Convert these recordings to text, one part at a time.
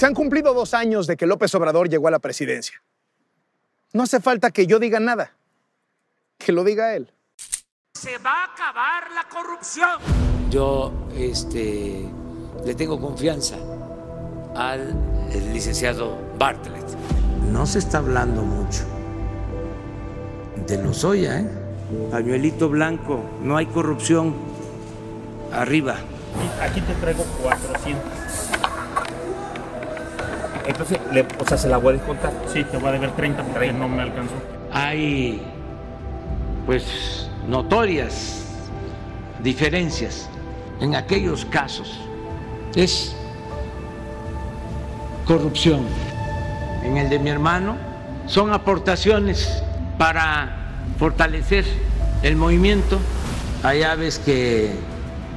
Se han cumplido dos años de que López Obrador llegó a la presidencia. No hace falta que yo diga nada. Que lo diga él. Se va a acabar la corrupción. Yo este, le tengo confianza al licenciado Bartlett. No se está hablando mucho de Lozoya, ¿eh? Pañuelito blanco, no hay corrupción. Arriba. Aquí te traigo 400. Entonces, le, o sea, se la voy a descontar. Sí, te voy a deber 30 porque no me alcanzó. Hay, pues, notorias diferencias en aquellos casos. Es corrupción. En el de mi hermano son aportaciones para fortalecer el movimiento. Hay aves que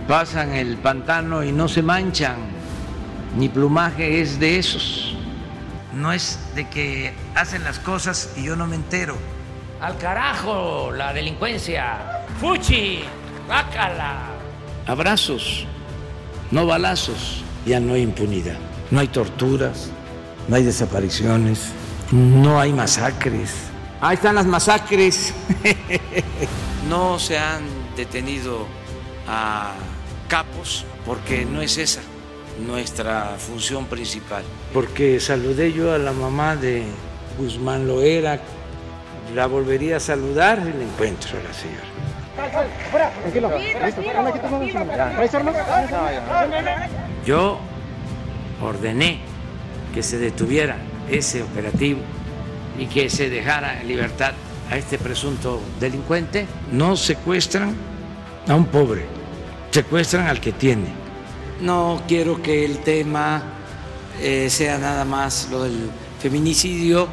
pasan el pantano y no se manchan. Mi plumaje es de esos. No es de que hacen las cosas y yo no me entero. Al carajo, la delincuencia. Fuchi, bácala. Abrazos, no balazos. Ya no hay impunidad. No hay torturas, no hay desapariciones, no hay masacres. Ahí están las masacres. no se han detenido a capos porque no es esa nuestra función principal. Porque saludé yo a la mamá de Guzmán Loera, la volvería a saludar y le encuentro a la señora. Yo ordené que se detuviera ese operativo y que se dejara en libertad a este presunto delincuente. No secuestran a un pobre, secuestran al que tiene. No quiero que el tema eh, sea nada más lo del feminicidio.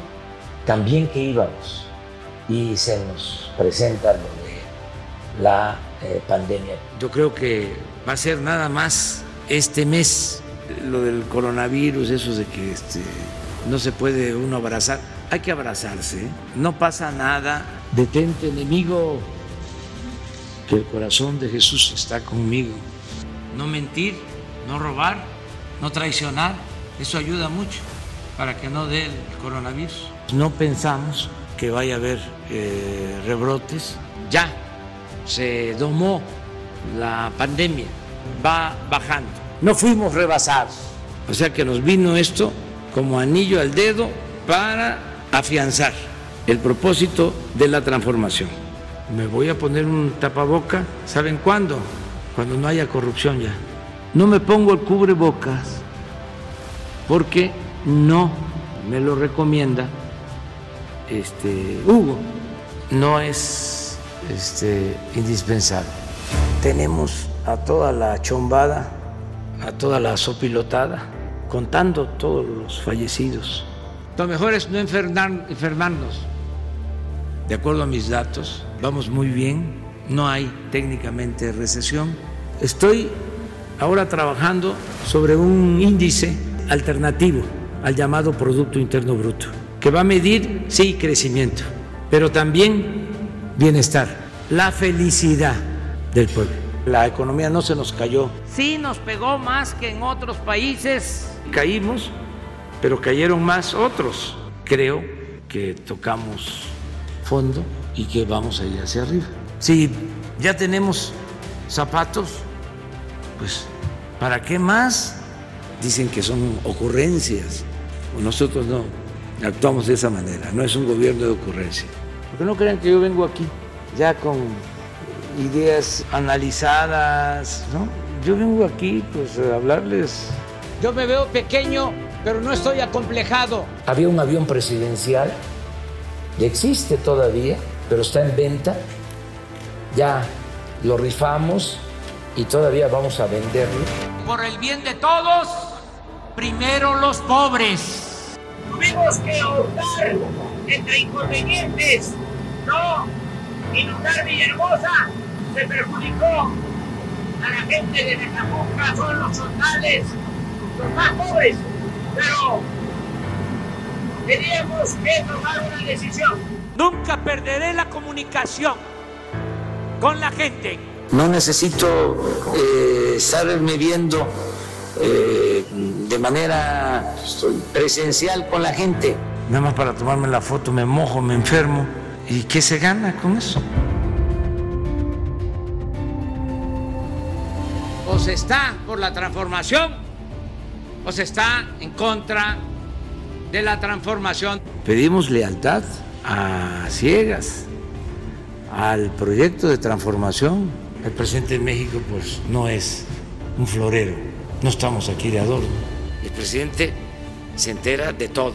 También que íbamos y se nos presenta lo de la eh, pandemia. Yo creo que va a ser nada más este mes lo del coronavirus, eso de que este, no se puede uno abrazar. Hay que abrazarse, ¿eh? no pasa nada. Detente, enemigo, que el corazón de Jesús está conmigo. No mentir, no robar, no traicionar, eso ayuda mucho para que no dé el coronavirus. No pensamos que vaya a haber eh, rebrotes. Ya se domó la pandemia, va bajando. No fuimos rebasados. O sea que nos vino esto como anillo al dedo para afianzar el propósito de la transformación. Me voy a poner un tapaboca, ¿saben cuándo? Cuando no haya corrupción ya. No me pongo el cubrebocas porque no me lo recomienda este, Hugo. No es este, indispensable. Tenemos a toda la chombada, a toda la sopilotada, contando todos los fallecidos. Lo mejor es no enfermarnos. De acuerdo a mis datos, vamos muy bien, no hay técnicamente recesión. Estoy ahora trabajando sobre un índice alternativo al llamado Producto Interno Bruto, que va a medir, sí, crecimiento, pero también bienestar, la felicidad del pueblo. La economía no se nos cayó. Sí nos pegó más que en otros países. Caímos, pero cayeron más otros. Creo que tocamos fondo y que vamos a ir hacia arriba. Si ya tenemos zapatos, pues ¿para qué más? Dicen que son ocurrencias. Nosotros no actuamos de esa manera, no es un gobierno de ocurrencia. Porque no crean que yo vengo aquí ya con ideas analizadas, ¿no? Yo vengo aquí pues a hablarles. Yo me veo pequeño, pero no estoy acomplejado. Había un avión presidencial, y existe todavía, pero está en venta. Ya lo rifamos y todavía vamos a venderlo. Por el bien de todos, primero los pobres. Tuvimos que optar entre inconvenientes. No, inundar Villahermosa se perjudicó a la gente de Necamuca, son los chotales, los más pobres, pero teníamos que tomar una decisión. Nunca perderé la comunicación con la gente. No necesito eh, estarme viendo eh, de manera presencial con la gente. Nada más para tomarme la foto me mojo, me enfermo. ¿Y qué se gana con eso? O se está por la transformación o se está en contra de la transformación. Pedimos lealtad a ciegas al proyecto de transformación. El presidente de México pues no es un florero, no estamos aquí de adorno. El presidente se entera de todo.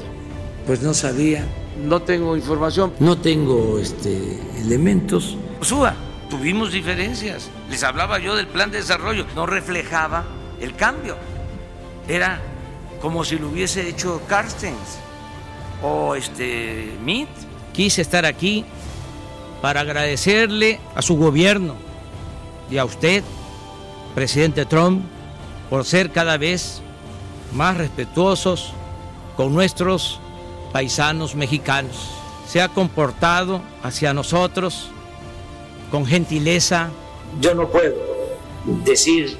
Pues no sabía, no tengo información, no tengo este, elementos. Suba, tuvimos diferencias. Les hablaba yo del plan de desarrollo, no reflejaba el cambio. Era como si lo hubiese hecho Carstens o este Meade. Quise estar aquí para agradecerle a su gobierno y a usted, presidente Trump, por ser cada vez más respetuosos con nuestros paisanos mexicanos. Se ha comportado hacia nosotros con gentileza. Yo no puedo decir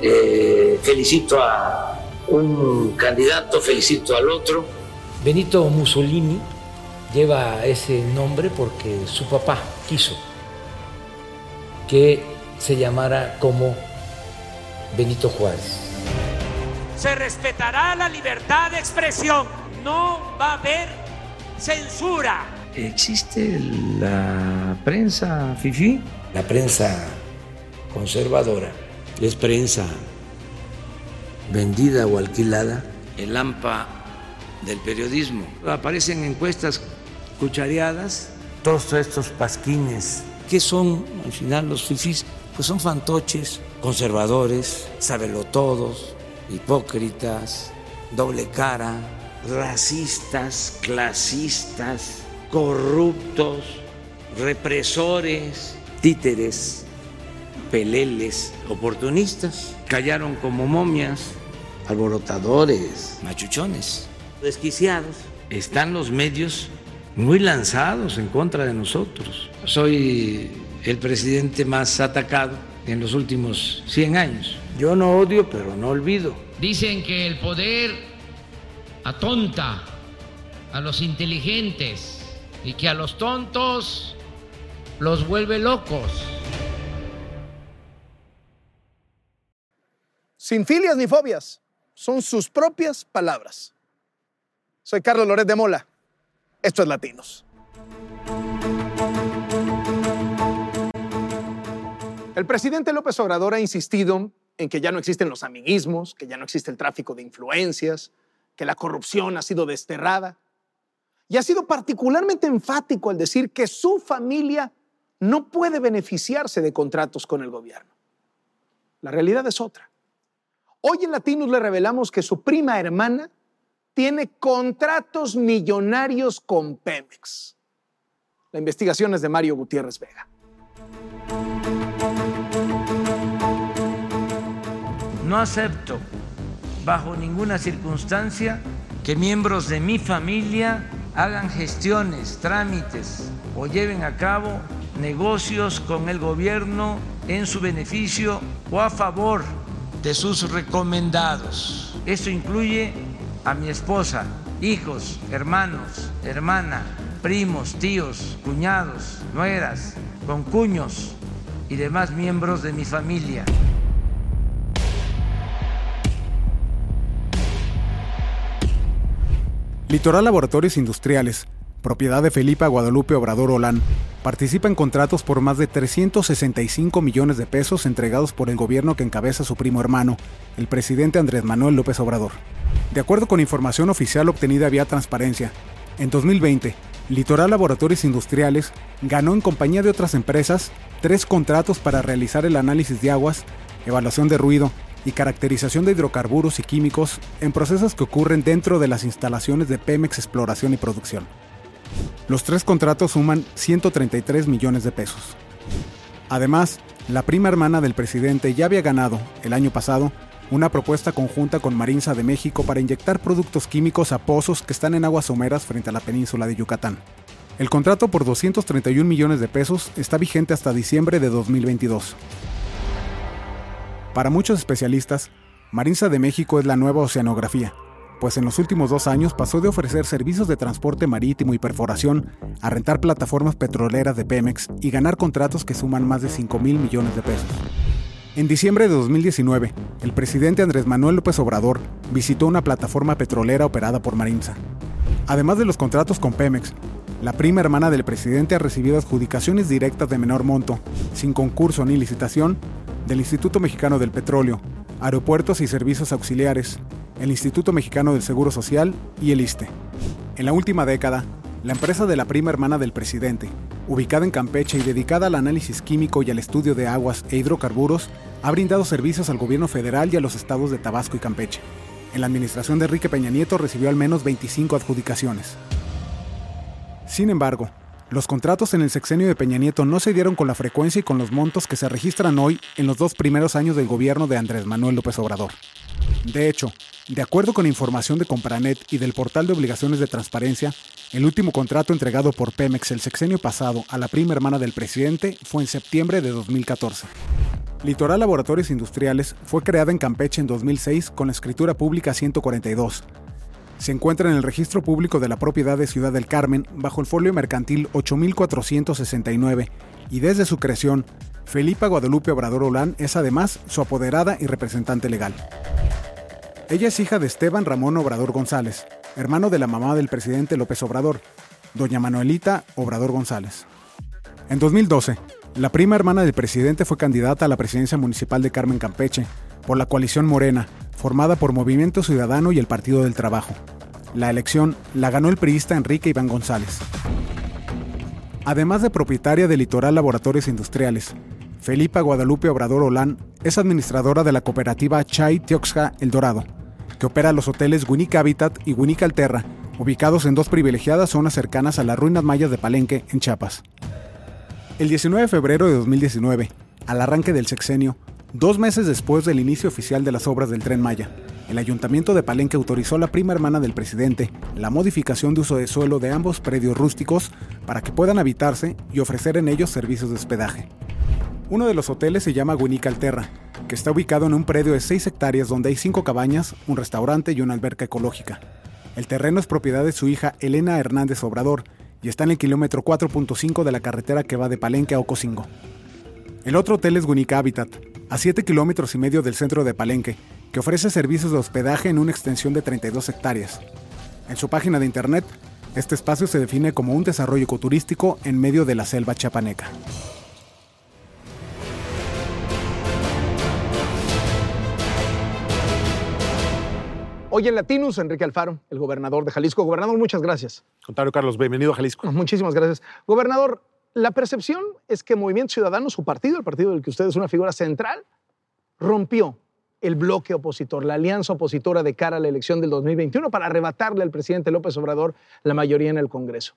eh, felicito a un candidato, felicito al otro. Benito Mussolini lleva ese nombre porque su papá quiso que se llamara como Benito Juárez. Se respetará la libertad de expresión, no va a haber censura. Existe la prensa fifi, la prensa conservadora, es prensa vendida o alquilada, el AMPA del periodismo. Aparecen encuestas cuchareadas, todos estos pasquines. ¿Qué son al final los fifís? Pues son fantoches, conservadores, sabelotodos, hipócritas, doble cara, racistas, clasistas, corruptos, represores, títeres, peleles, oportunistas. Callaron como momias, alborotadores, machuchones, desquiciados. Están los medios muy lanzados en contra de nosotros. Soy el presidente más atacado en los últimos 100 años. Yo no odio, pero no olvido. Dicen que el poder atonta a los inteligentes y que a los tontos los vuelve locos. Sin filias ni fobias, son sus propias palabras. Soy Carlos Loret de Mola. Esto es Latinos. El presidente López Obrador ha insistido en que ya no existen los amiguismos, que ya no existe el tráfico de influencias, que la corrupción ha sido desterrada. Y ha sido particularmente enfático al decir que su familia no puede beneficiarse de contratos con el gobierno. La realidad es otra. Hoy en Latinos le revelamos que su prima hermana tiene contratos millonarios con Pemex. La investigación es de Mario Gutiérrez Vega. No acepto bajo ninguna circunstancia que miembros de mi familia hagan gestiones, trámites o lleven a cabo negocios con el gobierno en su beneficio o a favor de sus recomendados. Esto incluye a mi esposa, hijos, hermanos, hermana, primos, tíos, cuñados, nueras, concuños y demás miembros de mi familia. Litoral Laboratorios Industriales, propiedad de Felipa Guadalupe Obrador Olán, participa en contratos por más de 365 millones de pesos entregados por el gobierno que encabeza su primo hermano, el presidente Andrés Manuel López Obrador. De acuerdo con información oficial obtenida vía transparencia, en 2020, Litoral Laboratorios Industriales ganó en compañía de otras empresas tres contratos para realizar el análisis de aguas, evaluación de ruido y caracterización de hidrocarburos y químicos en procesos que ocurren dentro de las instalaciones de Pemex Exploración y Producción. Los tres contratos suman 133 millones de pesos. Además, la prima hermana del presidente ya había ganado, el año pasado, una propuesta conjunta con Marinza de México para inyectar productos químicos a pozos que están en aguas someras frente a la península de Yucatán. El contrato por 231 millones de pesos está vigente hasta diciembre de 2022. Para muchos especialistas, Marinza de México es la nueva oceanografía, pues en los últimos dos años pasó de ofrecer servicios de transporte marítimo y perforación a rentar plataformas petroleras de Pemex y ganar contratos que suman más de 5 mil millones de pesos. En diciembre de 2019, el presidente Andrés Manuel López Obrador visitó una plataforma petrolera operada por Marinza. Además de los contratos con Pemex, la prima hermana del presidente ha recibido adjudicaciones directas de menor monto, sin concurso ni licitación, del Instituto Mexicano del Petróleo, Aeropuertos y Servicios Auxiliares, el Instituto Mexicano del Seguro Social y el ISTE. En la última década, la empresa de la prima hermana del presidente, ubicada en Campeche y dedicada al análisis químico y al estudio de aguas e hidrocarburos, ha brindado servicios al gobierno federal y a los estados de Tabasco y Campeche. En la administración de Enrique Peña Nieto recibió al menos 25 adjudicaciones. Sin embargo, los contratos en el sexenio de Peña Nieto no se dieron con la frecuencia y con los montos que se registran hoy en los dos primeros años del gobierno de Andrés Manuel López Obrador. De hecho, de acuerdo con información de Compranet y del portal de obligaciones de transparencia, el último contrato entregado por Pemex el sexenio pasado a la prima hermana del presidente fue en septiembre de 2014. Litoral Laboratorios Industriales fue creada en Campeche en 2006 con la escritura pública 142, se encuentra en el registro público de la propiedad de Ciudad del Carmen bajo el folio mercantil 8469 y desde su creación, Felipa Guadalupe Obrador Olán es además su apoderada y representante legal. Ella es hija de Esteban Ramón Obrador González, hermano de la mamá del presidente López Obrador, doña Manuelita Obrador González. En 2012, la prima hermana del presidente fue candidata a la presidencia municipal de Carmen Campeche por la coalición Morena, formada por Movimiento Ciudadano y el Partido del Trabajo. La elección la ganó el priista Enrique Iván González. Además de propietaria de Litoral Laboratorios Industriales, Felipa Guadalupe Obrador Olán es administradora de la cooperativa Chai Tioxja El Dorado, que opera los hoteles Winica Habitat y Winica Alterra, ubicados en dos privilegiadas zonas cercanas a las ruinas mayas de Palenque, en Chiapas. El 19 de febrero de 2019, al arranque del sexenio, Dos meses después del inicio oficial de las obras del tren Maya, el ayuntamiento de Palenque autorizó a la prima hermana del presidente la modificación de uso de suelo de ambos predios rústicos para que puedan habitarse y ofrecer en ellos servicios de hospedaje. Uno de los hoteles se llama Guinica Alterra, que está ubicado en un predio de 6 hectáreas donde hay 5 cabañas, un restaurante y una alberca ecológica. El terreno es propiedad de su hija Elena Hernández Obrador y está en el kilómetro 4.5 de la carretera que va de Palenque a Ocosingo. El otro hotel es Guinica Habitat, a 7 kilómetros y medio del centro de Palenque, que ofrece servicios de hospedaje en una extensión de 32 hectáreas. En su página de internet, este espacio se define como un desarrollo ecoturístico en medio de la selva chapaneca. Hoy en Latinus, Enrique Alfaro, el gobernador de Jalisco. Gobernador, muchas gracias. Contrario, Carlos, bienvenido a Jalisco. Muchísimas gracias. Gobernador, la percepción es que Movimiento Ciudadano, su partido, el partido del que usted es una figura central, rompió el bloque opositor, la alianza opositora de cara a la elección del 2021 para arrebatarle al presidente López Obrador la mayoría en el Congreso.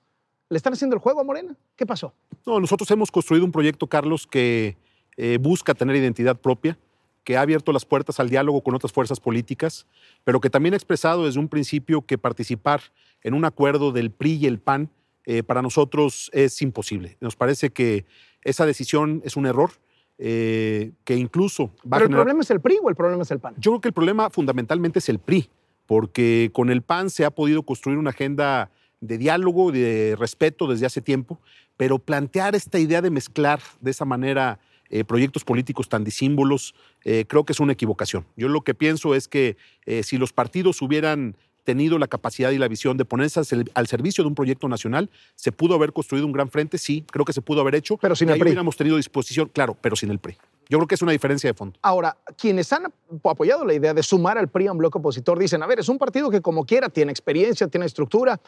¿Le están haciendo el juego a Morena? ¿Qué pasó? No, nosotros hemos construido un proyecto, Carlos, que eh, busca tener identidad propia, que ha abierto las puertas al diálogo con otras fuerzas políticas, pero que también ha expresado desde un principio que participar en un acuerdo del PRI y el PAN eh, para nosotros es imposible. Nos parece que esa decisión es un error. Eh, que incluso va ¿Pero el problema es el PRI o el problema es el PAN? Yo creo que el problema fundamentalmente es el PRI, porque con el PAN se ha podido construir una agenda de diálogo, de respeto desde hace tiempo, pero plantear esta idea de mezclar de esa manera eh, proyectos políticos tan disímbolos, creo que es una equivocación. Yo lo que pienso es que si los partidos hubieran tenido la capacidad y la visión de ponerse al, servicio de un proyecto nacional. Se pudo haber construido un gran frente, sí, creo que se pudo haber hecho. Pero sin el PRI. hubiéramos tenido disposición, claro, pero sin el PRI. Yo creo que es una diferencia de fondo. Ahora, quienes han apoyado la idea de sumar al PRI a un bloque opositor dicen, a ver, es un partido que como quiera tiene experiencia, tiene estructura,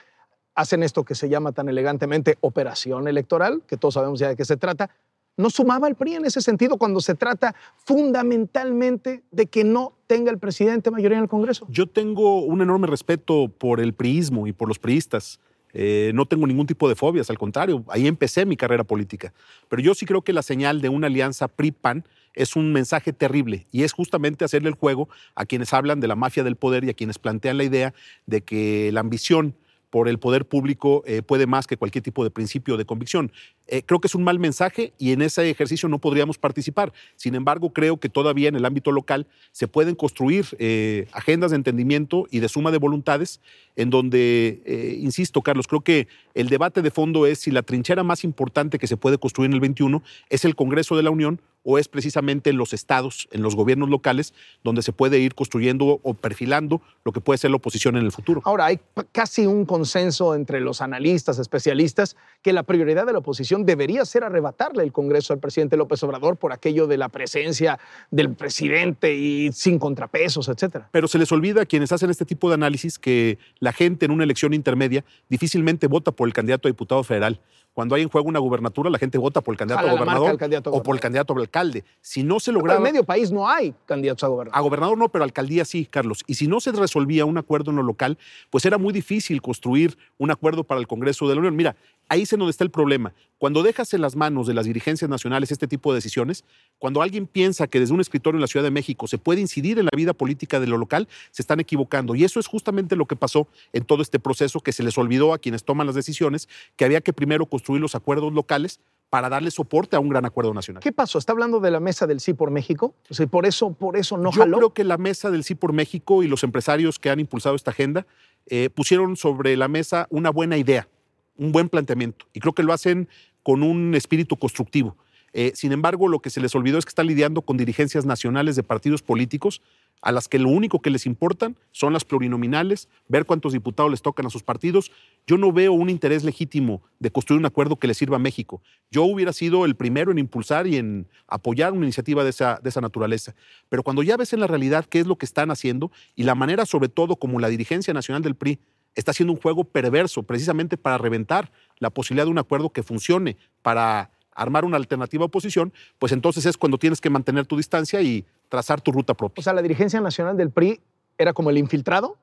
hacen esto que se llama tan elegantemente operación electoral, que todos sabemos ya de qué se trata, no sumaba el PRI en ese sentido cuando se trata fundamentalmente de que no tenga el presidente mayoría en el Congreso? Yo tengo un enorme respeto por el priismo y por los priistas. Eh, no tengo ningún tipo de fobias, al contrario, ahí empecé mi carrera política. Pero yo sí creo que la señal de una alianza PRI-PAN es un mensaje terrible y es justamente hacerle el juego a quienes hablan de la mafia del poder y a quienes plantean la idea de que la ambición por el poder público eh, puede más que cualquier tipo de principio de convicción. Eh, creo que es un mal mensaje y en ese ejercicio no podríamos participar. Sin embargo, creo que todavía en el ámbito local se pueden construir eh, agendas de entendimiento y de suma de voluntades en donde, insisto, Carlos, creo que el debate de fondo es si la trinchera más importante que se puede construir en el 21 es el Congreso de la Unión o es precisamente en los estados, en los gobiernos locales, donde se puede ir construyendo o perfilando lo que puede ser la oposición en el futuro. Ahora, hay casi un consenso entre los analistas, especialistas, que la prioridad de la oposición debería ser arrebatarle el Congreso al presidente López Obrador por aquello de la presencia del presidente y sin contrapesos, etcétera. Pero se les olvida a quienes hacen este tipo de análisis que la gente en una elección intermedia difícilmente vota por el candidato a diputado federal cuando hay en juego una gubernatura, la gente vota por el candidato a gobernador o por el candidato a alcalde. Si no se lograba... en medio país no hay candidatos a gobernador. A gobernador no, pero alcaldía sí, Carlos. Y si no se resolvía un acuerdo en lo local, pues era muy difícil construir un acuerdo para el Congreso de la Unión. Mira, ahí es donde está el problema. Cuando dejas en las manos de las dirigencias nacionales este tipo de decisiones, cuando alguien piensa que desde un escritorio en la Ciudad de México se puede incidir en la vida política de lo local, se están equivocando. Y eso es justamente lo que pasó en todo este proceso que se les olvidó a quienes toman las decisiones, que había que primero construir los acuerdos locales para darle soporte a un gran acuerdo nacional. ¿Qué pasó? ¿Está hablando de la mesa del Sí por México? O por eso, por eso no Yo creo que la mesa del Sí por México y los empresarios que han impulsado esta agenda eh, pusieron sobre la mesa una buena idea un buen planteamiento y creo que lo hacen con un espíritu constructivo. Eh, sin embargo, lo que se les olvidó es que están lidiando con dirigencias nacionales de partidos políticos a las que lo único que les importan son las plurinominales, ver cuántos diputados les tocan a sus partidos. Yo no veo un interés legítimo de construir un acuerdo que le sirva a México. Yo hubiera sido el primero en impulsar y en apoyar una iniciativa de esa, de esa naturaleza. Pero cuando ya ves en la realidad qué es lo que están haciendo y la manera sobre todo como la dirigencia nacional del PRI está haciendo un juego perverso precisamente para reventar la posibilidad de un acuerdo que funcione, para armar una alternativa oposición, pues entonces es cuando tienes que mantener tu distancia y trazar tu ruta propia. O sea, la dirigencia nacional del PRI era como el infiltrado.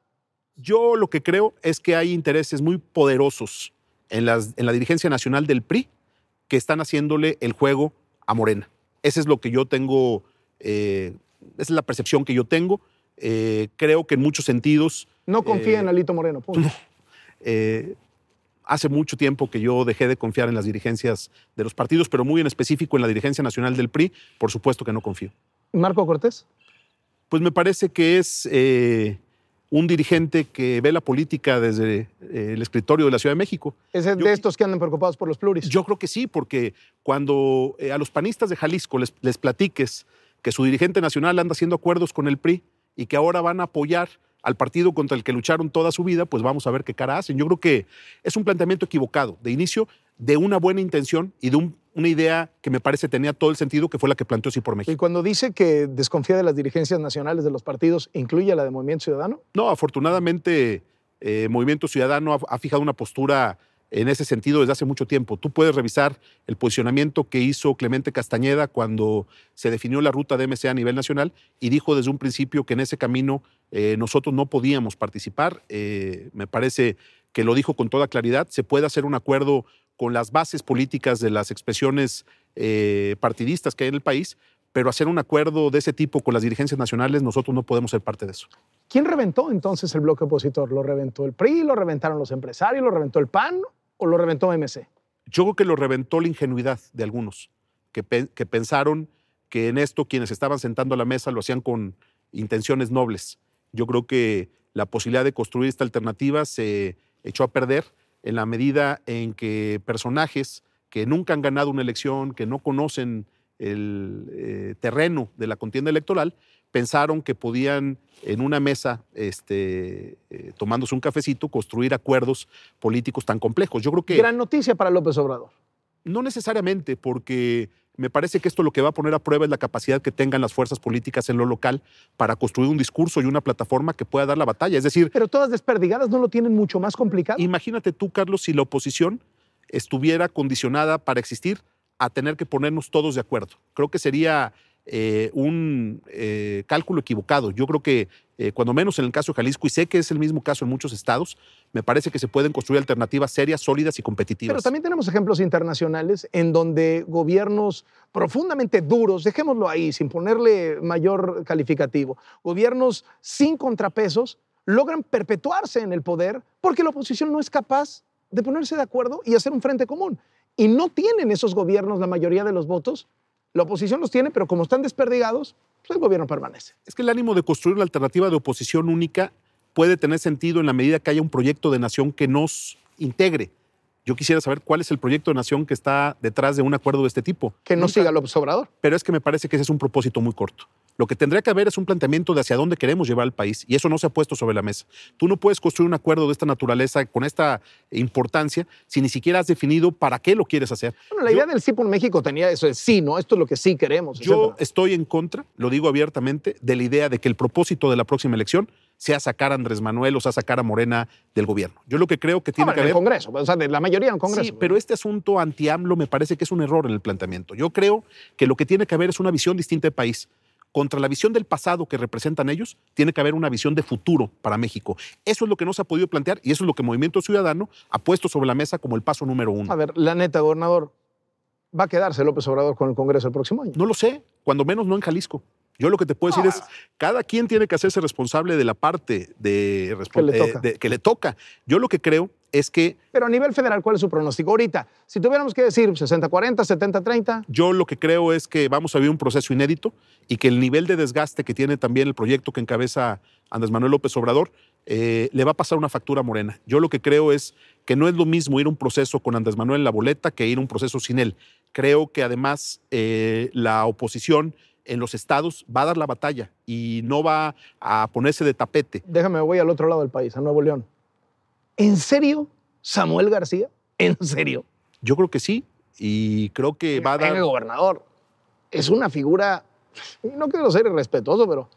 Yo lo que creo es que hay intereses muy poderosos en, en la dirigencia nacional del PRI que están haciéndole el juego a Morena. Ese es lo que yo tengo, eh, esa es la percepción que yo tengo. Eh, creo que en muchos sentidos no confía en eh, Alito Moreno. Punto. Eh, hace mucho tiempo que yo dejé de confiar en las dirigencias de los partidos, pero muy en específico en la dirigencia nacional del PRI, por supuesto que no confío. ¿Marco Cortés? Pues me parece que es eh, un dirigente que ve la política desde el escritorio de la Ciudad de México. ¿Es de estos que andan preocupados por los pluris? Yo creo que sí, porque cuando a los panistas de Jalisco les, les platiques que su dirigente nacional anda haciendo acuerdos con el PRI y que ahora van a apoyar al partido contra el que lucharon toda su vida, pues vamos a ver qué cara hacen. Yo creo que es un planteamiento equivocado, de inicio, de una buena intención y de una idea que me parece tenía todo el sentido, que fue la que planteó Sí por México. ¿Y cuando dice que desconfía de las dirigencias nacionales de los partidos, incluye la de Movimiento Ciudadano? No, afortunadamente, eh, Movimiento Ciudadano ha fijado una postura en ese sentido desde hace mucho tiempo. Tú puedes revisar el posicionamiento que hizo Clemente Castañeda cuando se definió la ruta de MC a nivel nacional y dijo desde un principio que en ese camino eh, nosotros no podíamos participar. Eh, me parece que lo dijo con toda claridad. Se puede hacer un acuerdo con las bases políticas de las expresiones eh, partidistas que hay en el país, pero hacer un acuerdo de ese tipo con las dirigencias nacionales, nosotros no podemos ser parte de eso. ¿Quién reventó entonces el bloque opositor? ¿Lo reventó el PRI? ¿Lo reventaron los empresarios? ¿Lo reventó el PAN? O lo reventó MC? Yo creo que lo reventó la ingenuidad de algunos, que, pensaron que en esto quienes estaban sentando a la mesa lo hacían con intenciones nobles. Yo creo que la posibilidad de construir esta alternativa se echó a perder en la medida en que personajes que nunca han ganado una elección, que no conocen el eh, terreno de la contienda electoral, pensaron que podían en una mesa, este, eh, tomándose un cafecito, construir acuerdos políticos tan complejos. Yo creo que... Gran noticia para López Obrador. No necesariamente, porque me parece que esto lo que va a poner a prueba es la capacidad que tengan las fuerzas políticas en lo local para construir un discurso y una plataforma que pueda dar la batalla. Es decir... Pero todas desperdigadas no lo tienen mucho más complicado. Imagínate tú, Carlos, si la oposición estuviera condicionada para existir a tener que ponernos todos de acuerdo. Creo que sería eh, un eh, cálculo equivocado. Yo creo que, eh, cuando menos en el caso de Jalisco, y sé que es el mismo caso en muchos estados, me parece que se pueden construir alternativas serias, sólidas y competitivas. Pero también tenemos ejemplos internacionales en donde gobiernos profundamente duros, dejémoslo ahí, sin ponerle mayor calificativo, gobiernos sin contrapesos, logran perpetuarse en el poder porque la oposición no es capaz de ponerse de acuerdo y hacer un frente común. Y no tienen esos gobiernos la mayoría de los votos. La oposición los tiene, pero como están desperdigados, pues el gobierno permanece. Es que el ánimo de construir una alternativa de oposición única puede tener sentido en la medida que haya un proyecto de nación que nos integre. Yo quisiera saber cuál es el proyecto de nación que está detrás de un acuerdo de este tipo. Que no siga López Obrador. Pero es que me parece que ese es un propósito muy corto. Lo que tendría que haber es un planteamiento de hacia dónde queremos llevar al país y eso no se ha puesto sobre la mesa. Tú no puedes construir un acuerdo de esta naturaleza con esta importancia si ni siquiera has definido para qué lo quieres hacer. Bueno, la idea del sí por México tenía eso, es sí, ¿no? Esto es lo que sí queremos. Yo etcétera. estoy en contra, lo digo abiertamente, de la idea de que el propósito de la próxima elección sea sacar a Andrés Manuel o sea sacar a Morena del gobierno. Yo lo que creo que tiene Ah, que en el haber... Congreso, o sea, de la mayoría en el Congreso. Sí, pero este asunto anti-AMLO me parece que es un error en el planteamiento. Yo creo que lo que tiene que haber es una visión distinta de país. Contra la visión del pasado que representan ellos, tiene que haber una visión de futuro para México. Eso es lo que no se ha podido plantear y eso es lo que Movimiento Ciudadano ha puesto sobre la mesa como el paso número uno. A ver, la neta, gobernador, ¿va a quedarse López Obrador con el Congreso el próximo año? No lo sé, cuando menos no en Jalisco. Yo lo que te puedo decir es, cada quien tiene que hacerse responsable de la parte de, Que le eh, de- que le toca. Yo lo que creo es que Pero a nivel federal, ¿cuál es su pronóstico? Ahorita, si tuviéramos que decir 60-40, 70-30, Yo lo que creo es que vamos a vivir un proceso inédito y que el nivel de desgaste que tiene también el proyecto que encabeza Andrés Manuel López Obrador eh, le va a pasar una factura morena. Yo lo que creo es que no es lo mismo ir a un proceso con Andrés Manuel en la boleta que ir a un proceso sin él. Creo que además eh, la oposición en los estados va a dar la batalla y no va a ponerse de tapete. déjame, voy al otro lado del país, a Nuevo León. ¿En serio, Samuel García? ¿En serio? Yo creo que sí y creo que va a dar... gobernador, es una figura, no quiero ser irrespetuoso, pero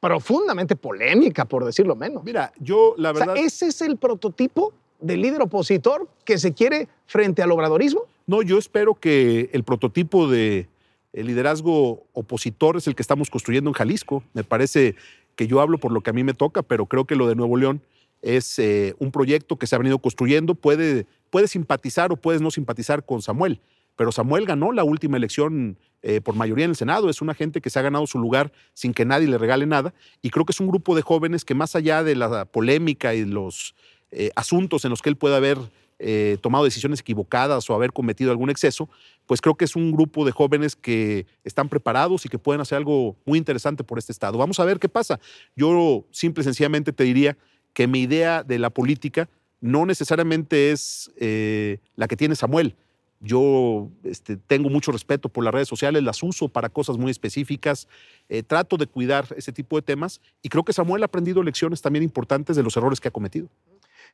profundamente polémica, por decirlo menos. Mira, yo la O sea, verdad... ¿ese es el prototipo del líder opositor que se quiere frente al obradorismo? No, yo espero que el prototipo de el liderazgo opositor es el que estamos construyendo en Jalisco. Me parece que yo hablo por lo que a mí me toca, pero creo que lo de Nuevo León es eh, un proyecto que se ha venido construyendo. Puede, puede simpatizar o puedes no simpatizar con Samuel, pero Samuel ganó la última elección eh, por mayoría en el Senado. Es una gente que se ha ganado su lugar sin que nadie le regale nada. Y creo que es un grupo de jóvenes que más allá de la polémica y los eh, asuntos en los que él pueda haber eh, tomado decisiones equivocadas o haber cometido algún exceso, pues creo que es un grupo de jóvenes que están preparados y que pueden hacer algo muy interesante por este Estado. Vamos a ver qué pasa. Yo simple y sencillamente te diría que mi idea de la política no necesariamente es eh, la que tiene Samuel. Yo este, tengo mucho respeto por las redes sociales, las uso para cosas muy específicas, eh, trato de cuidar ese tipo de temas y creo que Samuel ha aprendido lecciones también importantes de los errores que ha cometido.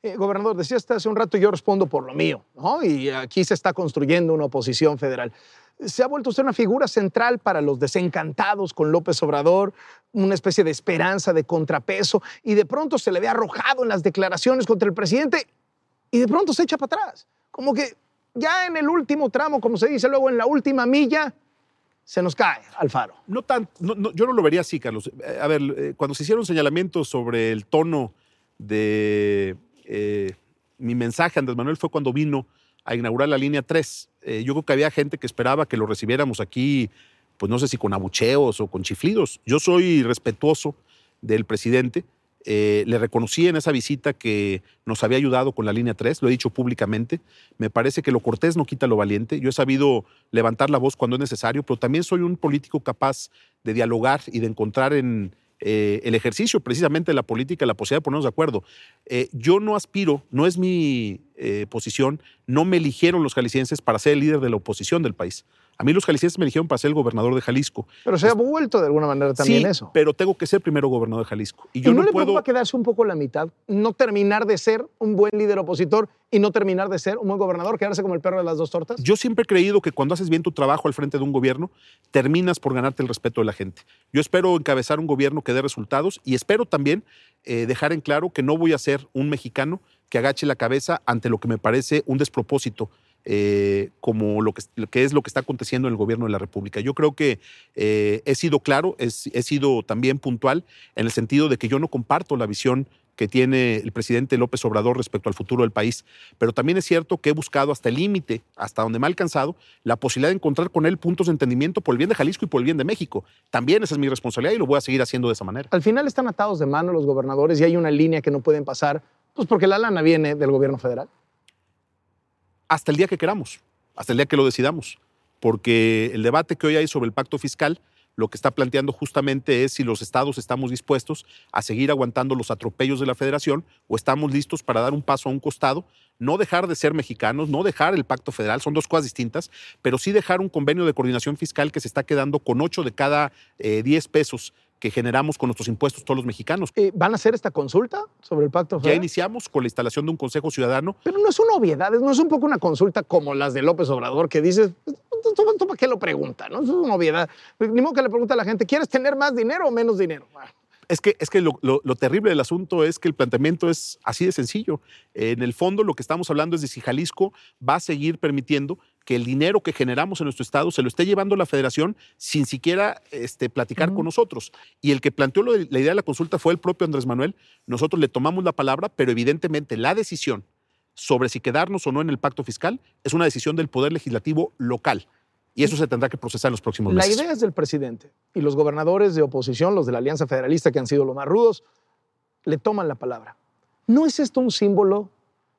Eh, gobernador, decía hace un rato, yo respondo por lo mío, ¿no? Y aquí se está construyendo una oposición federal. Se ha vuelto usted una figura central para los desencantados con López Obrador, una especie de esperanza, de contrapeso, y de pronto se le ve arrojado en las declaraciones contra el presidente y de pronto se echa para atrás. Como que ya en el último tramo, como se dice luego, en la última milla, se nos cae al faro. No tan, no- no, yo no lo vería así, Carlos. Eh, A ver, eh, cuando se hicieron señalamientos sobre el tono de eh, mi mensaje Andrés Manuel fue cuando vino a inaugurar la línea 3. Eh, yo creo que había gente que esperaba que lo recibiéramos aquí, pues no sé si con abucheos o con chiflidos. Yo soy respetuoso del presidente. Eh, le reconocí en esa visita que nos había ayudado con la línea 3, lo he dicho públicamente. Me parece que lo cortés no quita lo valiente. Yo he sabido levantar la voz cuando es necesario, pero también soy un político capaz de dialogar y de encontrar en eh, el ejercicio precisamente de la política la posibilidad de ponernos de acuerdo. Eh, yo no aspiro, no es mi eh, posición, no me eligieron los jaliscienses para ser el líder de la oposición del país. A mí los jaliscienses me eligieron para ser el gobernador de Jalisco. Pero se ha vuelto de alguna manera también sí, eso. pero tengo que ser primero gobernador de Jalisco. Y ¿Y yo no, no, le puedo... preocupa quedarse un poco la mitad? No terminar de ser un buen líder opositor y no terminar de ser un buen gobernador, quedarse como el perro de las dos tortas. Yo siempre he creído que cuando haces bien tu trabajo al frente de un gobierno, terminas por ganarte el respeto de la gente. Yo espero encabezar un gobierno que dé resultados y espero también eh, dejar en claro que no voy a ser un mexicano que agache la cabeza ante lo que me parece un despropósito. Eh, como lo que, es lo que está aconteciendo en el gobierno de la República. Yo creo que eh, he sido claro, he, he sido también puntual en el sentido de que yo no comparto la visión que tiene el presidente López Obrador respecto al futuro del país, pero también es cierto que he buscado hasta el límite, hasta donde me ha alcanzado, la posibilidad de encontrar con él puntos de entendimiento por el bien de Jalisco y por el bien de México. También esa es mi responsabilidad y lo voy a seguir haciendo de esa manera. Al final están atados de mano los gobernadores y hay una línea que no pueden pasar, pues porque la lana viene del gobierno federal. Hasta el día que queramos, hasta el día que lo decidamos, porque el debate que hoy hay sobre el pacto fiscal lo que está planteando justamente es si los estados estamos dispuestos a seguir aguantando los atropellos de la federación o estamos listos para dar un paso a un costado, no dejar de ser mexicanos, no dejar el pacto federal, son dos cosas distintas, pero sí dejar un convenio de coordinación fiscal que se está quedando con 8 de cada 10 eh, pesos que generamos con nuestros impuestos todos los mexicanos. Eh, ¿Van a hacer esta consulta sobre el pacto federal? Ya iniciamos con la instalación de un Consejo Ciudadano. Pero no es una obviedad, no es un poco una consulta como las de López Obrador, que dices, ¿tú, para qué lo pregunta? ¿no? Es una obviedad. Ni modo que le pregunte a la gente, ¿quieres tener más dinero o menos dinero? Es que, es que lo, terrible del asunto es que el planteamiento es así de sencillo. En el fondo, lo que estamos hablando es de si Jalisco va a seguir permitiendo que el dinero que generamos en nuestro estado se lo esté llevando la federación sin siquiera este, platicar con nosotros. Y el que planteó la idea de la consulta fue el propio Andrés Manuel. Nosotros le tomamos la palabra, pero evidentemente la decisión sobre si quedarnos o no en el pacto fiscal es una decisión del Poder Legislativo local. Y eso se tendrá que procesar en los próximos meses. La idea es del presidente y los gobernadores de oposición, los de la Alianza Federalista, que han sido los más rudos, le toman la palabra. ¿No es esto un símbolo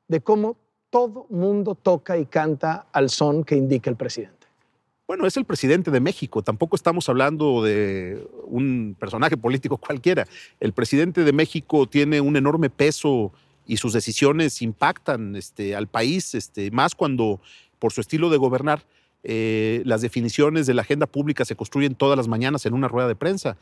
de cómo todo mundo toca y canta al son que indica el presidente? Bueno, es el presidente de México, tampoco estamos hablando de un personaje político cualquiera. El presidente de México tiene un enorme peso y sus decisiones impactan este, al país, este, más cuando por su estilo de gobernar eh, las definiciones de la agenda pública se construyen todas las mañanas en una rueda de prensa.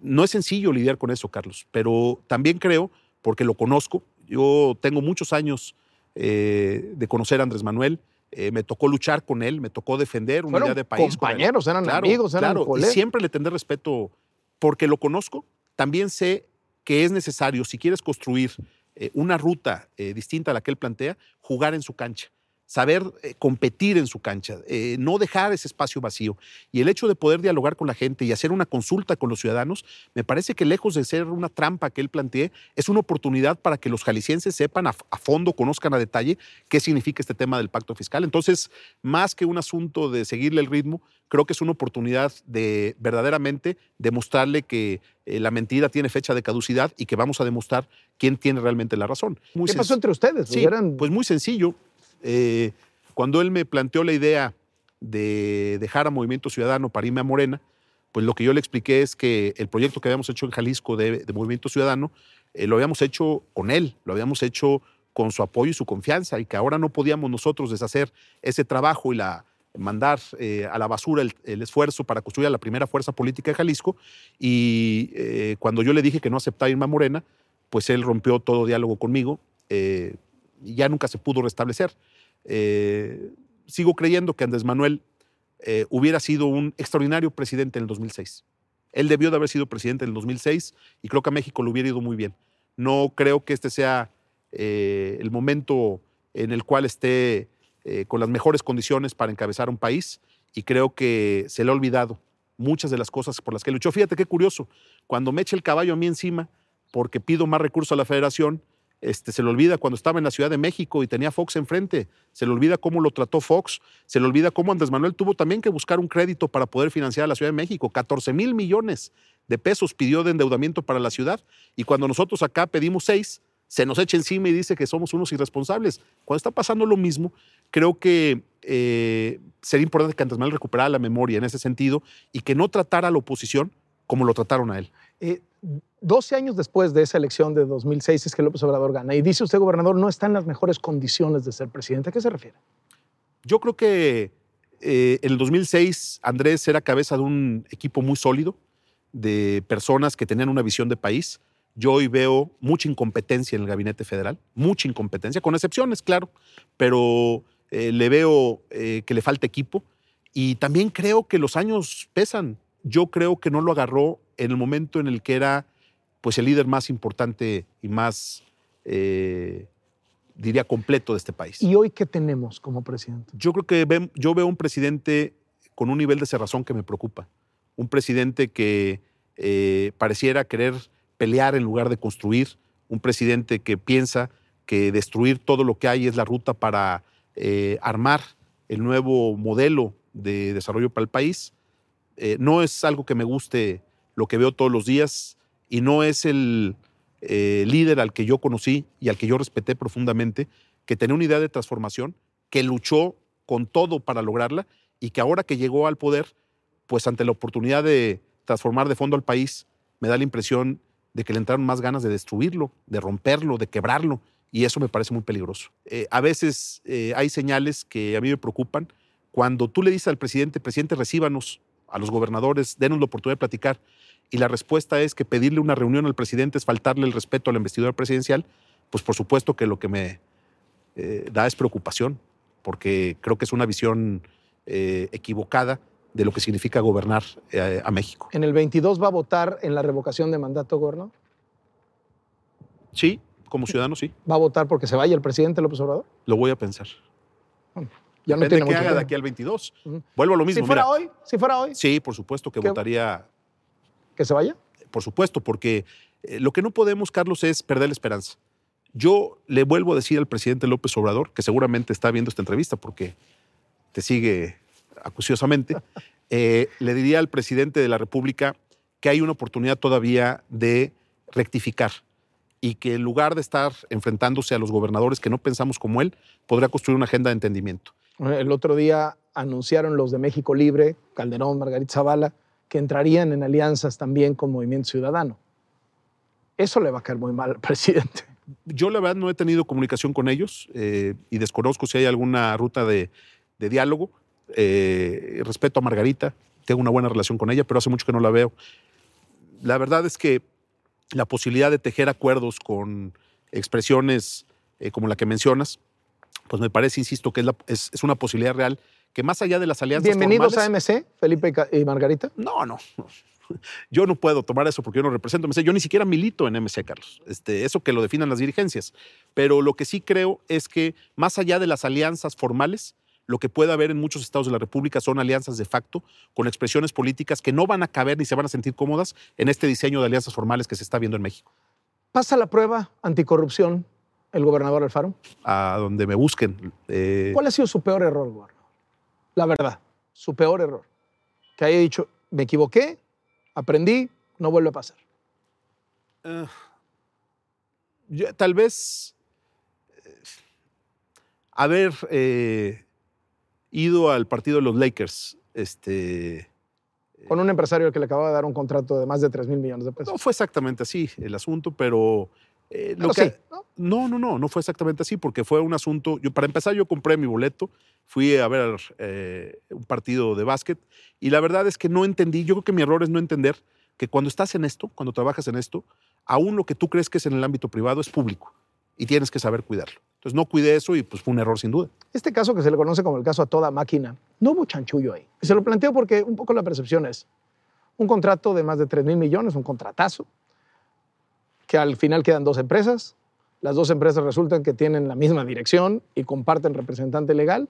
No es sencillo lidiar con eso, Carlos, pero también creo, porque lo conozco, yo tengo muchos años eh, de conocer a Andrés Manuel, eh, me tocó luchar con él, me tocó defender una idea de país. Compañeros, eran amigos, eran claro, y siempre le tendré respeto porque lo conozco. También sé que es necesario, si quieres construir eh, una ruta distinta a la que él plantea, jugar en su cancha saber eh, competir en su cancha, no dejar ese espacio vacío. Y el hecho de poder dialogar con la gente y hacer una consulta con los ciudadanos, me parece que lejos de ser una trampa que él plantee, es una oportunidad para que los jaliscienses sepan a, fondo, conozcan a detalle qué significa este tema del pacto fiscal. Entonces, más que un asunto de seguirle el ritmo, creo que es una oportunidad de verdaderamente demostrarle que eh, la mentira tiene fecha de caducidad y que vamos a demostrar quién tiene realmente la razón. ¿Qué pasó entre ustedes? Sí, pues muy sencillo. Eh, cuando él me planteó la idea de dejar a Movimiento Ciudadano para irme a Morena, pues lo que yo le expliqué es que el proyecto que habíamos hecho en Jalisco de, Movimiento Ciudadano eh, lo habíamos hecho con él, lo habíamos hecho con su apoyo y su confianza y que ahora no podíamos nosotros deshacer ese trabajo y mandar eh, a la basura el, esfuerzo para construir la primera fuerza política de Jalisco. Y eh, cuando yo le dije que no aceptaba irme a Morena, pues él rompió todo diálogo conmigo eh, ya nunca se pudo restablecer. sigo creyendo que Andrés Manuel hubiera sido un extraordinario presidente en el 2006. Él debió de haber sido presidente en el 2006 y creo que a México le hubiera ido muy bien. No creo que este sea el momento en el cual esté eh, con las mejores condiciones para encabezar un país y creo que se le ha olvidado muchas de las cosas por las que luchó. Fíjate qué curioso, cuando me echa el caballo a mí encima porque pido más recursos a la federación, este, se le olvida cuando estaba en la Ciudad de México y tenía Fox enfrente, se le olvida cómo lo trató Fox, se le olvida cómo Andrés Manuel tuvo también que buscar un crédito para poder financiar a la Ciudad de México, 14 mil millones de pesos pidió de endeudamiento para la ciudad y cuando nosotros acá pedimos seis, se nos echa encima y dice que somos unos irresponsables. Cuando está pasando lo mismo, creo que eh, sería importante que Andrés Manuel recuperara la memoria en ese sentido y que no tratara a la oposición como lo trataron a él. Eh, 12 años después de esa elección de 2006 es que López Obrador gana y dice usted, gobernador, no está en las mejores condiciones de ser presidente. ¿A qué se refiere? Yo creo que eh, en el 2006 Andrés era cabeza de un equipo muy sólido, de personas que tenían una visión de país yo hoy veo mucha incompetencia en el gabinete federal, mucha incompetencia, con excepciones, claro, pero eh, le veo eh, que le falta equipo y también creo que los años pesan. Yo creo que no lo agarró en el momento en el que era pues el líder más importante y más, eh, diría, completo de este país. ¿Y hoy qué tenemos como presidente? Yo creo que yo veo un presidente con un nivel de cerrazón que me preocupa. Un presidente que pareciera querer pelear en lugar de construir, un presidente que piensa que destruir todo lo que hay es la ruta para eh, armar el nuevo modelo de desarrollo para el país. Eh, no es algo que me guste lo que veo todos los días y no es el eh, líder al que yo conocí y al que yo respeté profundamente, que tenía una idea de transformación, que luchó con todo para lograrla y que ahora que llegó al poder, pues ante la oportunidad de transformar de fondo al país, me da la impresión de que le entraron más ganas de destruirlo, de romperlo, de quebrarlo, y eso me parece muy peligroso. Eh, a veces hay señales que a mí me preocupan. Cuando tú le dices al presidente, presidente, recíbanos, a los gobernadores, denos la oportunidad de platicar, y la respuesta es que pedirle una reunión al presidente es faltarle el respeto a la investidura presidencial, pues por supuesto que lo que me eh, da es preocupación, porque creo que es una visión equivocada de lo que significa gobernar a México. ¿En el 22 va a votar en la revocación de mandato, gobernador? Sí, como ciudadano sí. ¿Va a votar porque se vaya el presidente López Obrador? Lo voy a pensar. Ya no Depende tiene qué mucho haga de tiempo. aquí al 22. Vuelvo a lo mismo. Si fuera mira. hoy, si fuera hoy, Sí, por supuesto que ¿Qué? votaría, que se vaya. por supuesto, porque eh, lo que no podemos, Carlos, es perder la esperanza. Yo le vuelvo a decir al presidente López Obrador, que seguramente está viendo esta entrevista porque te sigue acuciosamente, eh, le diría al presidente de la República que hay una oportunidad todavía de rectificar y que en lugar de estar enfrentándose a los gobernadores que no pensamos como él, podrá construir una agenda de entendimiento. El otro día anunciaron los de México Libre, Calderón, Margarita Zavala, que entrarían en alianzas también con Movimiento Ciudadano. Eso le va a caer muy mal al presidente. Yo la verdad no he tenido comunicación con ellos eh, y desconozco si hay alguna ruta de, diálogo. Eh, respeto a Margarita, tengo una buena relación con ella, pero hace mucho que no la veo. La verdad es que la posibilidad de tejer acuerdos con expresiones eh, como la que mencionas, pues me parece, insisto, que es, la- es- es una posibilidad real que más allá de las alianzas Bienvenidos formales- a MC, Felipe y Margarita. no, no. no. Yo no puedo tomar eso porque yo no represento MC. Yo ni siquiera milito en MC, Carlos. Este, eso que lo definan las dirigencias. Pero lo que sí creo es que más allá de las alianzas formales, lo que puede haber en muchos estados de la República son alianzas de facto con expresiones políticas que no van a caber ni se van a sentir cómodas en este diseño de alianzas formales que se está viendo en México. Pasa la prueba anticorrupción el gobernador Alfaro. A donde me busquen. Eh, ¿Cuál ha sido su peor error, gobernador? La verdad, su peor error. Que haya dicho, me equivoqué, aprendí, no vuelve a pasar. Eh, yo- tal vez eh, haber eh, ido al partido de los Lakers, este, Con un empresario que le acababa de dar un contrato de más de 3 mil millones de pesos. no fue exactamente así el asunto, pero eh, lo que- sí, ¿no? no, no, no, no fue exactamente así, porque fue un asunto. Yo, para empezar, yo compré mi boleto, fui a ver eh, un partido de básquet, y la verdad es que no entendí. Yo creo que mi error es no entender que cuando estás en esto, cuando trabajas en esto, aún lo que tú crees que es en el ámbito privado es público y tienes que saber cuidarlo. Entonces no cuidé eso y pues fue un error sin duda. Este caso que se le conoce como el caso a toda máquina, no hubo chanchullo ahí. Y se lo planteo porque un poco la percepción es un contrato de más de 3 mil millones, un contratazo, que al final quedan dos empresas. Las dos empresas resultan que tienen la misma dirección y comparten representante legal.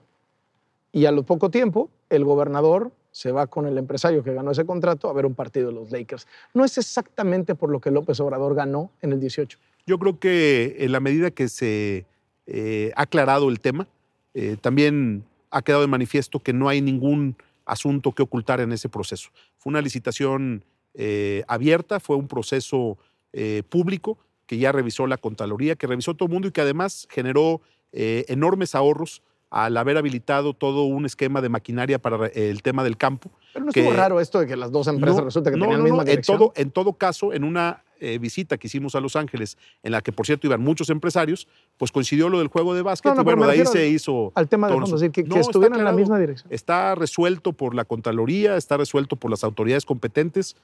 Y a lo poco tiempo, el gobernador se va con el empresario que ganó ese contrato a ver un partido de los Lakers. No es exactamente por lo que López Obrador ganó en el 18. Yo creo que en la medida que se eh, ha aclarado el tema, eh, también ha quedado de manifiesto que no hay ningún asunto que ocultar en ese proceso. Fue una licitación eh, abierta, fue un proceso eh, público que ya revisó la Contraloría, que revisó todo el mundo y que además generó eh, enormes ahorros al haber habilitado todo un esquema de maquinaria para el tema del campo. Pero no Que- estuvo raro esto de que las dos empresas No, resulta que no, tenían no, la misma En dirección. todo, en todo caso, en una eh, visita que hicimos a Los Ángeles, en la que por cierto iban muchos empresarios, pues coincidió lo del juego de básquet y bueno, de ahí se hizo... al tema de fondo, decir, que, estuvieran en la misma dirección. Está resuelto por la Contraloría, está resuelto por las autoridades competentes.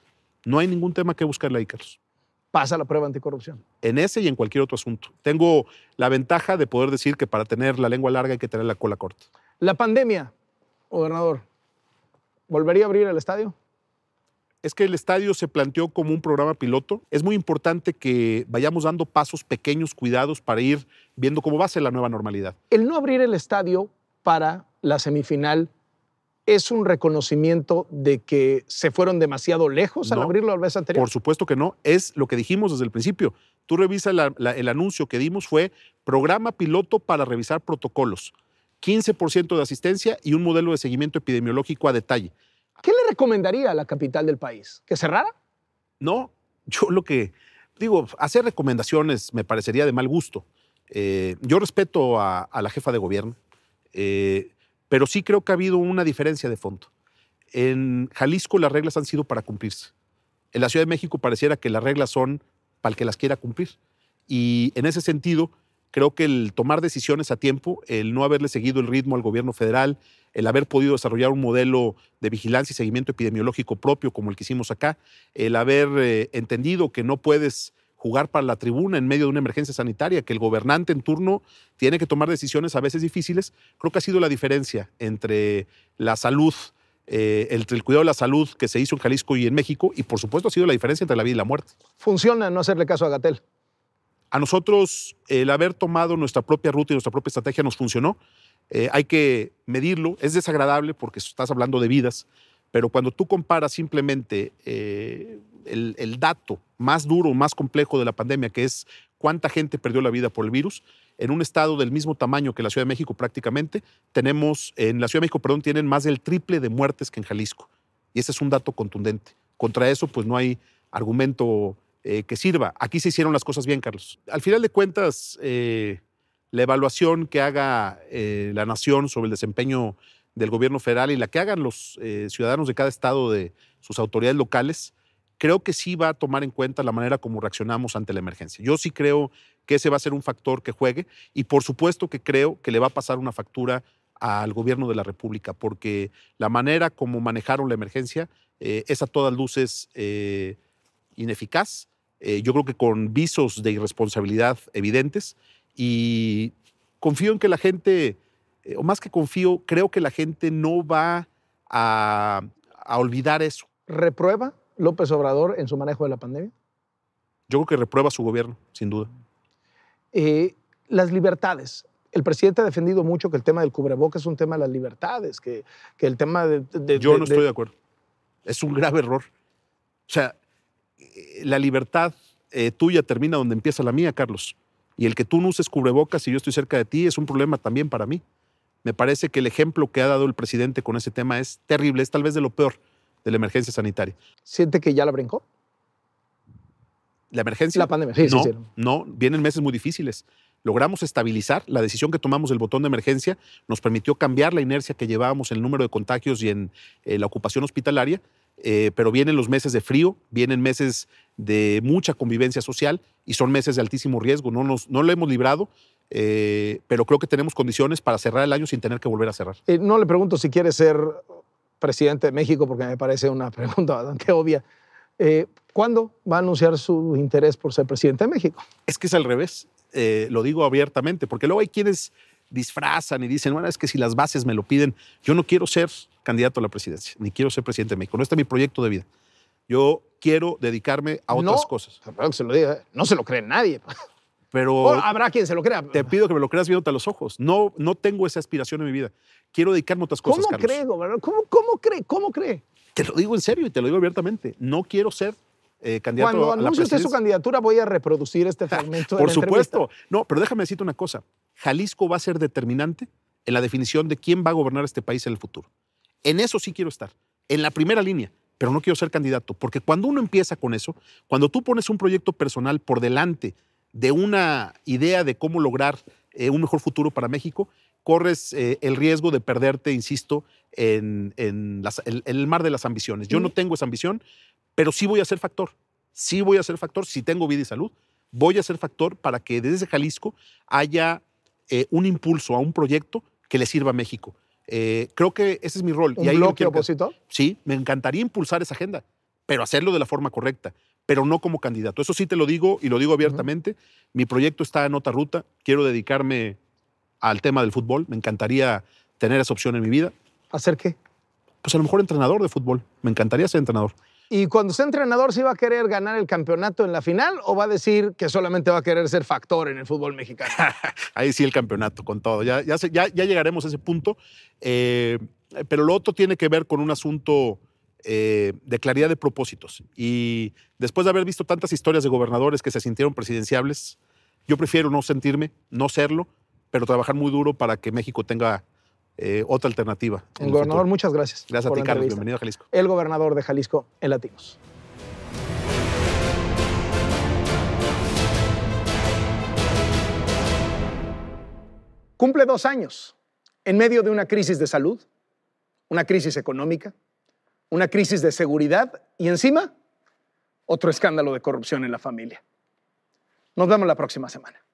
No hay ningún tema que buscarle ahí, Carlos. Pasa la prueba anticorrupción. En ese y en cualquier otro asunto. Tengo la ventaja de poder decir que para tener la lengua larga hay que tener la cola corta. La pandemia, gobernador, ¿volvería a abrir el estadio? es que el estadio se planteó como un programa piloto. Es muy importante que vayamos dando pasos pequeños, cuidados, para ir viendo cómo va a ser la nueva normalidad. El no abrir el estadio para la semifinal ¿Es un reconocimiento de que se fueron demasiado lejos al No, abrirlo la vez anterior? Por supuesto que no. Es lo que dijimos desde el principio. Tú revisas la- la- el anuncio que dimos fue programa piloto para revisar protocolos. 15% de asistencia y un modelo de seguimiento epidemiológico a detalle. ¿Qué le recomendaría a la capital del país? ¿Que cerrara? No, yo lo que digo, hacer recomendaciones me parecería de mal gusto. Eh, yo respeto a, a la jefa de gobierno, eh, pero sí creo que ha habido una diferencia de fondo. En Jalisco las reglas han sido para cumplirse. En la Ciudad de México pareciera que las reglas son para el que las quiera cumplir. Y en ese sentido, creo que el tomar decisiones a tiempo, el no haberle seguido el ritmo al gobierno federal, el haber podido desarrollar un modelo de vigilancia y seguimiento epidemiológico propio como el que hicimos acá, el haber eh, entendido que no puedes jugar para la tribuna en medio de una emergencia sanitaria, que el gobernante en turno tiene que tomar decisiones a veces difíciles, creo que ha sido la diferencia entre la salud, eh, entre el cuidado de la salud que se hizo en Jalisco y en México, y por supuesto ha sido la diferencia entre la vida y la muerte. Funciona no hacerle caso a Gatel. A nosotros el haber tomado nuestra propia ruta y nuestra propia estrategia nos funcionó. Eh, hay que medirlo. Es desagradable porque estás hablando de vidas, pero cuando tú comparas simplemente eh, el, dato más duro, más complejo de la pandemia, que es cuánta gente perdió la vida por el virus, en un estado del mismo tamaño que la Ciudad de México prácticamente, tenemos, en la Ciudad de México, perdón, tienen más del triple de muertes que en Jalisco. Y ese es un dato contundente. Contra eso, pues no hay argumento eh, que sirva. Aquí se hicieron las cosas bien, Carlos. Al final de cuentas, eh, la evaluación que haga eh, la nación sobre el desempeño del gobierno federal y la que hagan los ciudadanos de cada estado de sus autoridades locales, creo que sí va a tomar en cuenta la manera como reaccionamos ante la emergencia. Yo sí creo que ese va a ser un factor que juegue y por supuesto que creo que le va a pasar una factura al gobierno de la República, porque la manera como manejaron la emergencia eh, es a todas luces eh, ineficaz, eh, yo creo que con visos de irresponsabilidad evidentes y confío en que la gente, o más que confío, creo que la gente no va a, a olvidar eso. ¿Reprueba López Obrador en su manejo de la pandemia? Yo creo que reprueba su gobierno, sin duda. Eh, las libertades. El presidente ha defendido mucho que el tema del cubrebocas es un tema de las libertades, que, que el tema de... de- Yo de- no de- estoy de acuerdo. Es un grave error. O sea, eh, la libertad eh, tuya termina donde empieza la mía, Carlos. Y el que tú no uses cubrebocas y yo estoy cerca de ti es un problema también para mí. Me parece que el ejemplo que ha dado el presidente con ese tema es terrible, es tal vez de lo peor de la emergencia sanitaria. ¿Siente que ya la brincó? La emergencia. La pandemia, sí, sí, no, sí. no, vienen meses muy difíciles. Logramos estabilizar. La decisión que tomamos del botón de emergencia nos permitió cambiar la inercia que llevábamos en el número de contagios y en eh, la ocupación hospitalaria. eh, pero vienen los meses de frío, vienen meses de mucha convivencia social y son meses de altísimo riesgo. No, nos, no lo hemos librado, eh, pero creo que tenemos condiciones para cerrar el año sin tener que volver a cerrar. Eh, no le pregunto si quiere ser presidente de México, porque me parece una pregunta bastante obvia. Eh, ¿Cuándo va a anunciar su interés por ser presidente de México? Es que es al revés, eh, lo digo abiertamente, porque luego hay quienes disfrazan y dicen, bueno, es que si las bases me lo piden, yo no quiero ser candidato a la presidencia, ni quiero ser presidente de México, no está mi proyecto de vida. Yo quiero dedicarme a otras No, cosas, que se lo diga, ¿eh? no se lo cree nadie. pero habrá quien se lo crea. te pido que me lo creas viéndote a los ojos. No, no tengo esa aspiración en mi vida. Quiero dedicarme a otras ¿Cómo cosas, Carlos. cree, gobernador? ¿Cómo, ¿Cómo cree? ¿Cómo cree? Te lo digo en serio y te lo digo abiertamente. No quiero ser eh, candidato Cuando a la anuncie usted su candidatura, voy a reproducir este fragmento de Por la entrevista. supuesto. No, pero déjame decirte una cosa. Jalisco va a ser determinante en la definición de quién va a gobernar este país en el futuro. En eso sí quiero estar, en la primera línea, pero no quiero ser candidato, porque cuando uno empieza con eso, cuando tú pones un proyecto personal por delante de una idea de cómo lograr eh, un mejor futuro para México, corres eh, el riesgo de perderte, insisto, en, en las- en- en el mar de las ambiciones. Yo no tengo esa ambición, pero sí voy a ser factor. Sí voy a ser factor si tengo vida y salud. Voy a ser factor para que desde Jalisco haya eh, un impulso a un proyecto que le sirva a México. Eh, creo que ese es mi rol. ¿Un y ahí bloque opositor? Sí, me encantaría impulsar esa agenda, pero hacerlo de la forma correcta, pero no como candidato. Eso sí te lo digo y lo digo abiertamente. Mi proyecto está en otra ruta. Quiero dedicarme al tema del fútbol. Me encantaría tener esa opción en mi vida. ¿Hacer qué? Pues a lo mejor entrenador de fútbol. Me encantaría ser entrenador. Y cuando sea entrenador, ¿sí va a querer ganar el campeonato en la final o va a decir que solamente va a querer ser factor en el fútbol mexicano? Ahí sí el campeonato, con todo. Ya, ya, ya, llegaremos a ese punto. Eh, pero lo otro tiene que ver con un asunto eh, de claridad de propósitos. Y después de haber visto tantas historias de gobernadores que se sintieron presidenciables, yo prefiero no sentirme, no serlo, pero trabajar muy duro para que México tenga eh, otra alternativa. El gobernador, muchas gracias. Gracias a ti, Carlos. Bienvenido a Jalisco. El gobernador de Jalisco en Latinos. Cumple dos años en medio de una crisis de salud, una crisis económica, una crisis de seguridad y encima otro escándalo de corrupción en la familia. Nos vemos la próxima semana.